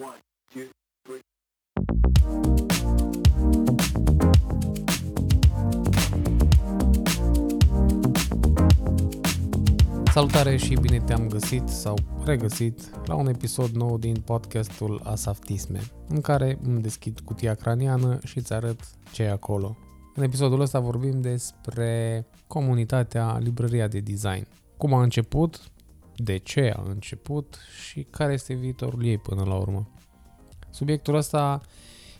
One, two, three. Salutare și bine te-am găsit sau regăsit la un episod nou din podcastul Asaftisme, în care îmi deschid cutia craniană și îți arăt ce e acolo. În episodul ăsta vorbim despre comunitatea Librăria de Design. Cum a început, de ce a început și care este viitorul ei până la urmă. Subiectul ăsta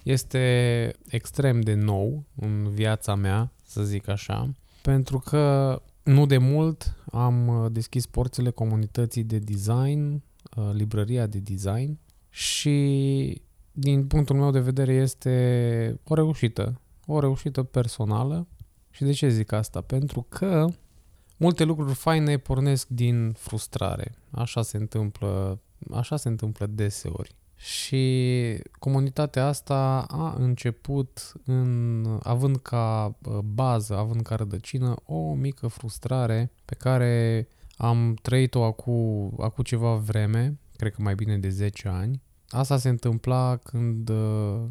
este extrem de nou în viața mea, să zic așa, pentru că nu de mult am uh, deschis porțile comunității de design, uh, librăria de design și din punctul meu de vedere este o reușită, o reușită personală. Și de ce zic asta? Pentru că multe lucruri faine pornesc din frustrare. Așa se întâmplă, așa se întâmplă deseori. Și comunitatea asta a început în, având ca uh, bază, având ca rădăcină o mică frustrare pe care am trăit-o acum, acum ceva vreme, cred că mai bine de 10 ani. Asta se întâmpla când uh,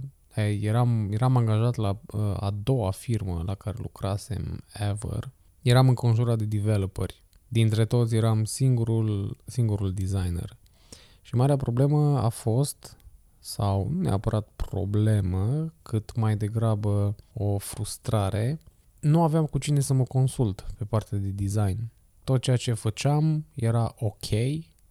eram, eram angajat la uh, a doua firmă la care lucrasem ever. Eram înconjurat de developeri. Dintre toți eram singurul, singurul designer. Și marea problemă a fost, sau nu neapărat problemă, cât mai degrabă o frustrare, nu aveam cu cine să mă consult pe partea de design. Tot ceea ce făceam era ok,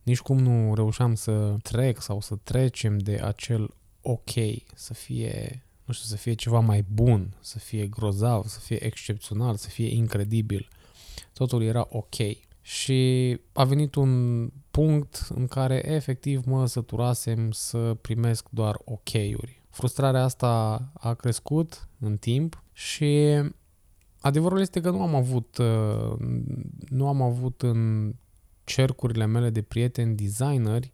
nici cum nu reușeam să trec sau să trecem de acel ok, să fie, nu știu, să fie ceva mai bun, să fie grozav, să fie excepțional, să fie incredibil. Totul era ok. Și a venit un punct în care efectiv mă săturasem să primesc doar ok-uri. Frustrarea asta a crescut în timp și adevărul este că nu am avut uh, nu am avut în cercurile mele de prieteni designeri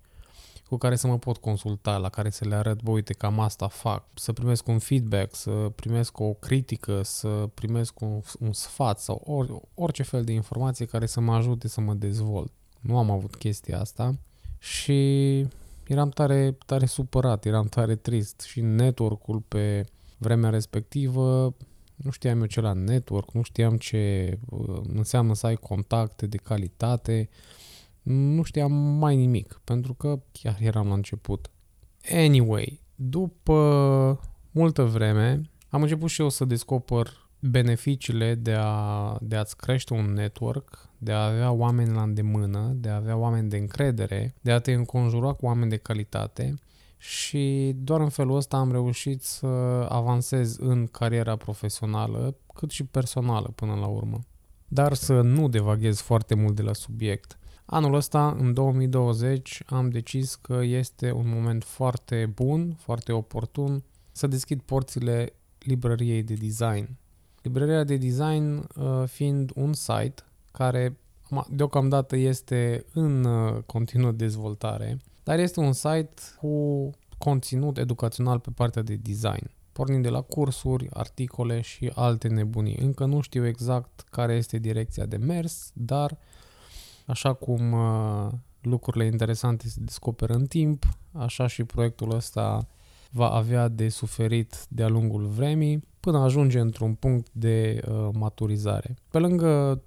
cu care să mă pot consulta, la care să le arăt, bă, uite, cam asta fac, să primesc un feedback, să primesc o critică, să primesc un, un sfat sau or, orice fel de informație care să mă ajute să mă dezvolt. Nu am avut chestia asta și eram tare, tare supărat, eram tare trist și network-ul pe vremea respectivă nu știam eu ce la network, nu știam ce uh, înseamnă să ai contacte de calitate, nu știam mai nimic, pentru că chiar eram la început. Anyway, după multă vreme, am început și eu să descoper beneficiile de, a, de a-ți crește un network, de a avea oameni la îndemână, de a avea oameni de încredere, de a te înconjura cu oameni de calitate și doar în felul ăsta am reușit să avansez în cariera profesională, cât și personală până la urmă. Dar să nu devaghez foarte mult de la subiect. Anul ăsta, în 2020, am decis că este un moment foarte bun, foarte oportun să deschid porțile librăriei de design. Librăria de design uh, fiind un site care deocamdată este în uh, continuă dezvoltare, dar este un site cu conținut educațional pe partea de design, pornind de la cursuri, articole și alte nebunii. Încă nu știu exact care este direcția de mers, dar așa cum uh, lucrurile interesante se descoperă în timp, așa și proiectul ăsta va avea de suferit de-a lungul vremii până ajunge într-un punct de uh, maturizare. Pe lângă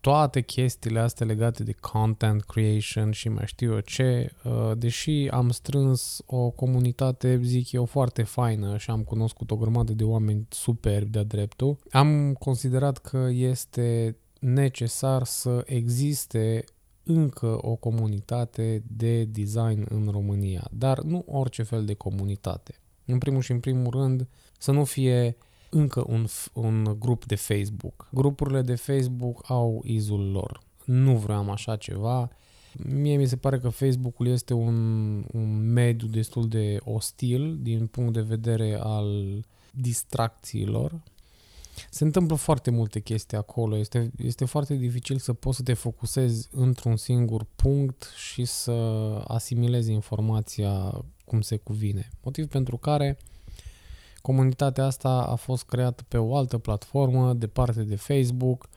toate chestiile astea legate de content creation și mai știu eu ce, uh, deși am strâns o comunitate, zic eu, foarte faină și am cunoscut o grămadă de oameni superbi de-a dreptul, am considerat că este necesar să existe încă o comunitate de design în România, dar nu orice fel de comunitate. În primul și în primul rând, să nu fie încă un, un grup de Facebook. Grupurile de Facebook au izul lor. Nu vreau așa ceva. Mie mi se pare că Facebook-ul este un, un mediu destul de ostil din punct de vedere al distracțiilor. Se întâmplă foarte multe chestii acolo. Este, este foarte dificil să poți să te focusezi într-un singur punct și să asimilezi informația cum se cuvine. Motiv pentru care Comunitatea asta a fost creată pe o altă platformă, departe de Facebook,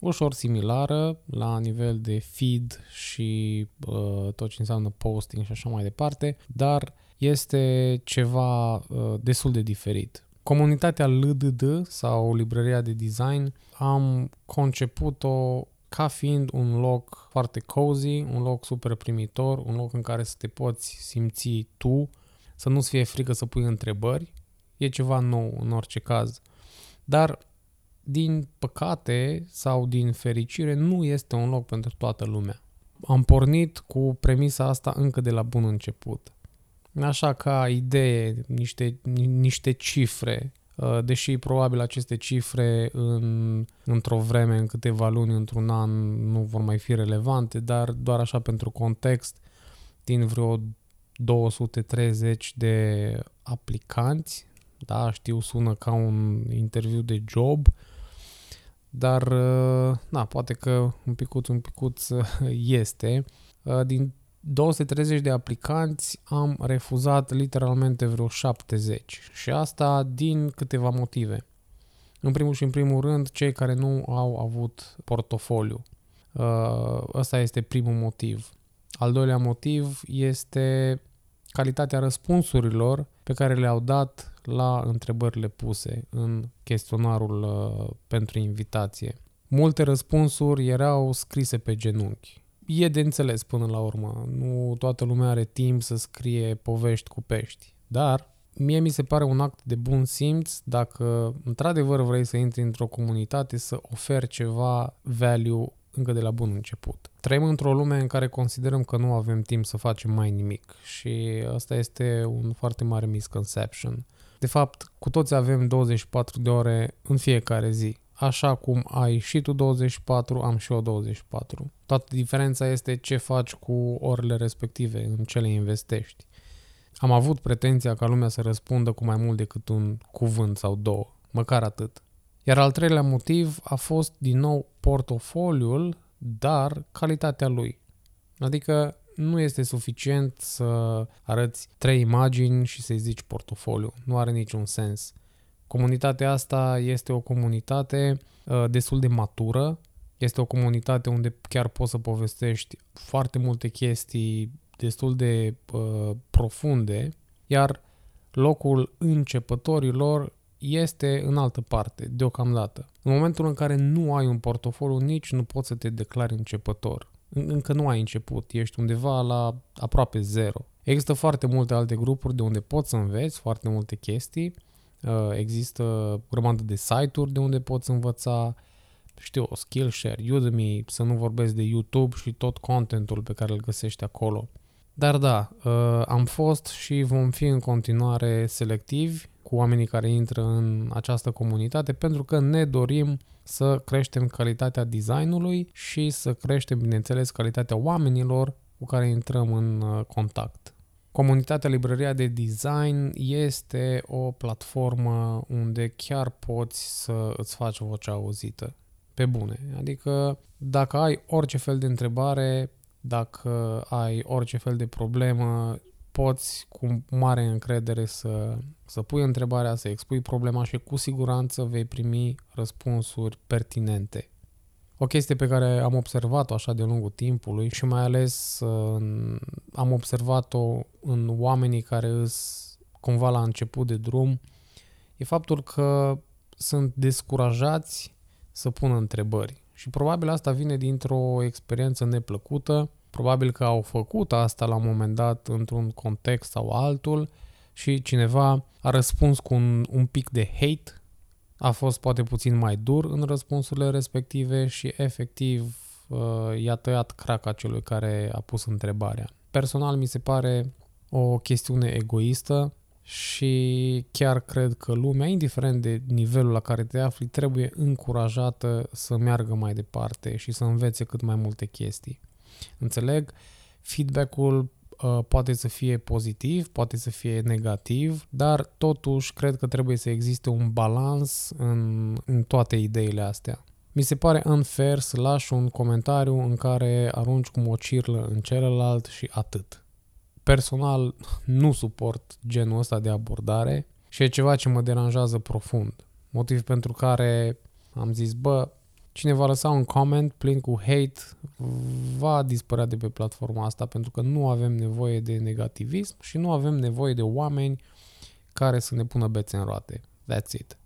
ușor similară la nivel de feed și uh, tot ce înseamnă posting și așa mai departe, dar este ceva uh, destul de diferit. Comunitatea LDD sau librăria de design am conceput-o ca fiind un loc foarte cozy, un loc super primitor, un loc în care să te poți simți tu, să nu-ți fie frică să pui întrebări. E ceva nou în orice caz. Dar din păcate sau din fericire nu este un loc pentru toată lumea. Am pornit cu premisa asta încă de la bun început. Așa ca idee, niște, niște cifre, uh, deși probabil aceste cifre în, într-o vreme, în câteva luni, într-un an, nu vor mai fi relevante, dar doar așa pentru context, din vreo 230 de aplicanți, da, știu, sună ca un interviu de job, dar, uh, na, poate că un picuț, un picuț este. Uh, din 230 de aplicanți am refuzat literalmente vreo 70 și asta din câteva motive. În primul și în primul rând, cei care nu au avut portofoliu. Uh, ăsta este primul motiv. Al doilea motiv este calitatea răspunsurilor pe care le-au dat la întrebările puse în chestionarul uh, pentru invitație. Multe răspunsuri erau scrise pe genunchi. E de înțeles până la urmă. Nu toată lumea are timp să scrie povești cu pești. Dar mie mi se pare un act de bun simț dacă într-adevăr vrei să intri într-o comunitate să oferi ceva value încă de la bun început. Trăim într-o lume în care considerăm că nu avem timp să facem mai nimic și asta este un foarte mare misconception. De fapt, cu toți avem 24 de ore în fiecare zi. Așa cum ai și tu 24, am și eu 24. Toată diferența este ce faci cu orele respective, în ce le investești. Am avut pretenția ca lumea să răspundă cu mai mult decât un cuvânt sau două, măcar atât. Iar al treilea motiv a fost din nou portofoliul, dar calitatea lui. Adică nu este suficient să arăți trei imagini și să-i zici portofoliu. Nu are niciun sens. Comunitatea asta este o comunitate uh, destul de matură, este o comunitate unde chiar poți să povestești foarte multe chestii destul de uh, profunde, iar locul începătorilor este în altă parte, deocamdată. În momentul în care nu ai un portofoliu, nici nu poți să te declari începător. Încă nu ai început, ești undeva la aproape zero. Există foarte multe alte grupuri de unde poți să înveți foarte multe chestii. Uh, există o grămadă de site-uri de unde poți învăța, știu, Skillshare, Udemy, să nu vorbesc de YouTube și tot contentul pe care îl găsești acolo. Dar da, uh, am fost și vom fi în continuare selectivi cu oamenii care intră în această comunitate pentru că ne dorim să creștem calitatea designului și să creștem, bineînțeles, calitatea oamenilor cu care intrăm în uh, contact. Comunitatea Librăria de Design este o platformă unde chiar poți să îți faci vocea auzită. Pe bune. Adică dacă ai orice fel de întrebare, dacă ai orice fel de problemă, poți cu mare încredere să, să pui întrebarea, să expui problema și cu siguranță vei primi răspunsuri pertinente. O chestie pe care am observat-o așa de lungul timpului și mai ales uh, am observat-o în oamenii care îs cumva la început de drum, e faptul că sunt descurajați să pună întrebări. Și probabil asta vine dintr-o experiență neplăcută Probabil că au făcut asta la un moment dat într-un context sau altul și cineva a răspuns cu un, un pic de hate, a fost poate puțin mai dur în răspunsurile respective și efectiv uh, i-a tăiat craca celui care a pus întrebarea. Personal mi se pare o chestiune egoistă și chiar cred că lumea, indiferent de nivelul la care te afli, trebuie încurajată să meargă mai departe și să învețe cât mai multe chestii. Înțeleg, feedback-ul uh, poate să fie pozitiv, poate să fie negativ, dar totuși cred că trebuie să existe un balans în, în toate ideile astea. Mi se pare unfair să lași un comentariu în care arunci cu o cirlă în celălalt și atât. Personal nu suport genul ăsta de abordare și e ceva ce mă deranjează profund. Motiv pentru care am zis, bă, Cine va lăsa un comment plin cu hate va dispărea de pe platforma asta pentru că nu avem nevoie de negativism și nu avem nevoie de oameni care să ne pună bețe în roate. That's it.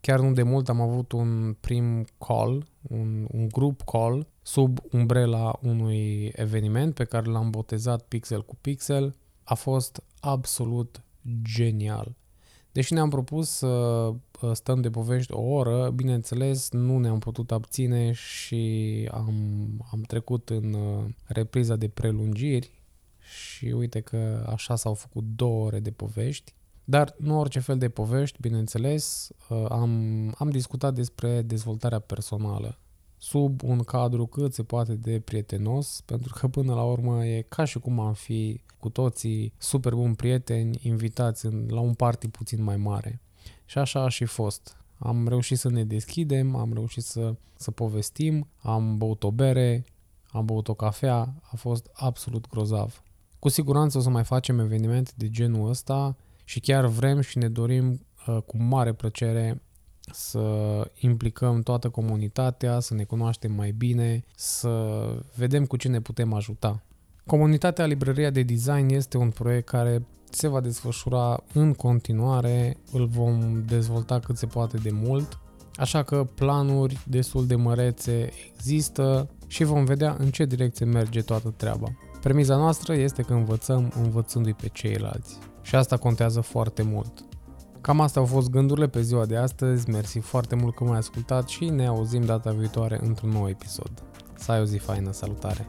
Chiar nu de mult am avut un prim call, un, un grup call sub umbrela unui eveniment pe care l-am botezat Pixel cu Pixel. A fost absolut genial. Deși ne-am propus să uh, stăm de povești o oră, bineînțeles nu ne-am putut abține și am, am trecut în uh, repriza de prelungiri și uite că așa s-au făcut două ore de povești. Dar nu orice fel de povești, bineînțeles, uh, am, am discutat despre dezvoltarea personală sub un cadru cât se poate de prietenos, pentru că până la urmă e ca și cum am fi cu toții super buni prieteni invitați în, la un party puțin mai mare. Și așa a și fost. Am reușit să ne deschidem, am reușit să, să povestim, am băut o bere, am băut o cafea, a fost absolut grozav. Cu siguranță o să mai facem evenimente de genul ăsta și chiar vrem și ne dorim uh, cu mare plăcere să implicăm toată comunitatea, să ne cunoaștem mai bine, să vedem cu ce ne putem ajuta. Comunitatea Librăria de Design este un proiect care se va desfășura în continuare, îl vom dezvolta cât se poate de mult, așa că planuri destul de mărețe există și vom vedea în ce direcție merge toată treaba. Premiza noastră este că învățăm învățându-i pe ceilalți și asta contează foarte mult. Cam astea au fost gândurile pe ziua de astăzi, mersi foarte mult că m-ai ascultat și ne auzim data viitoare într-un nou episod. Să ai o zi faină, salutare!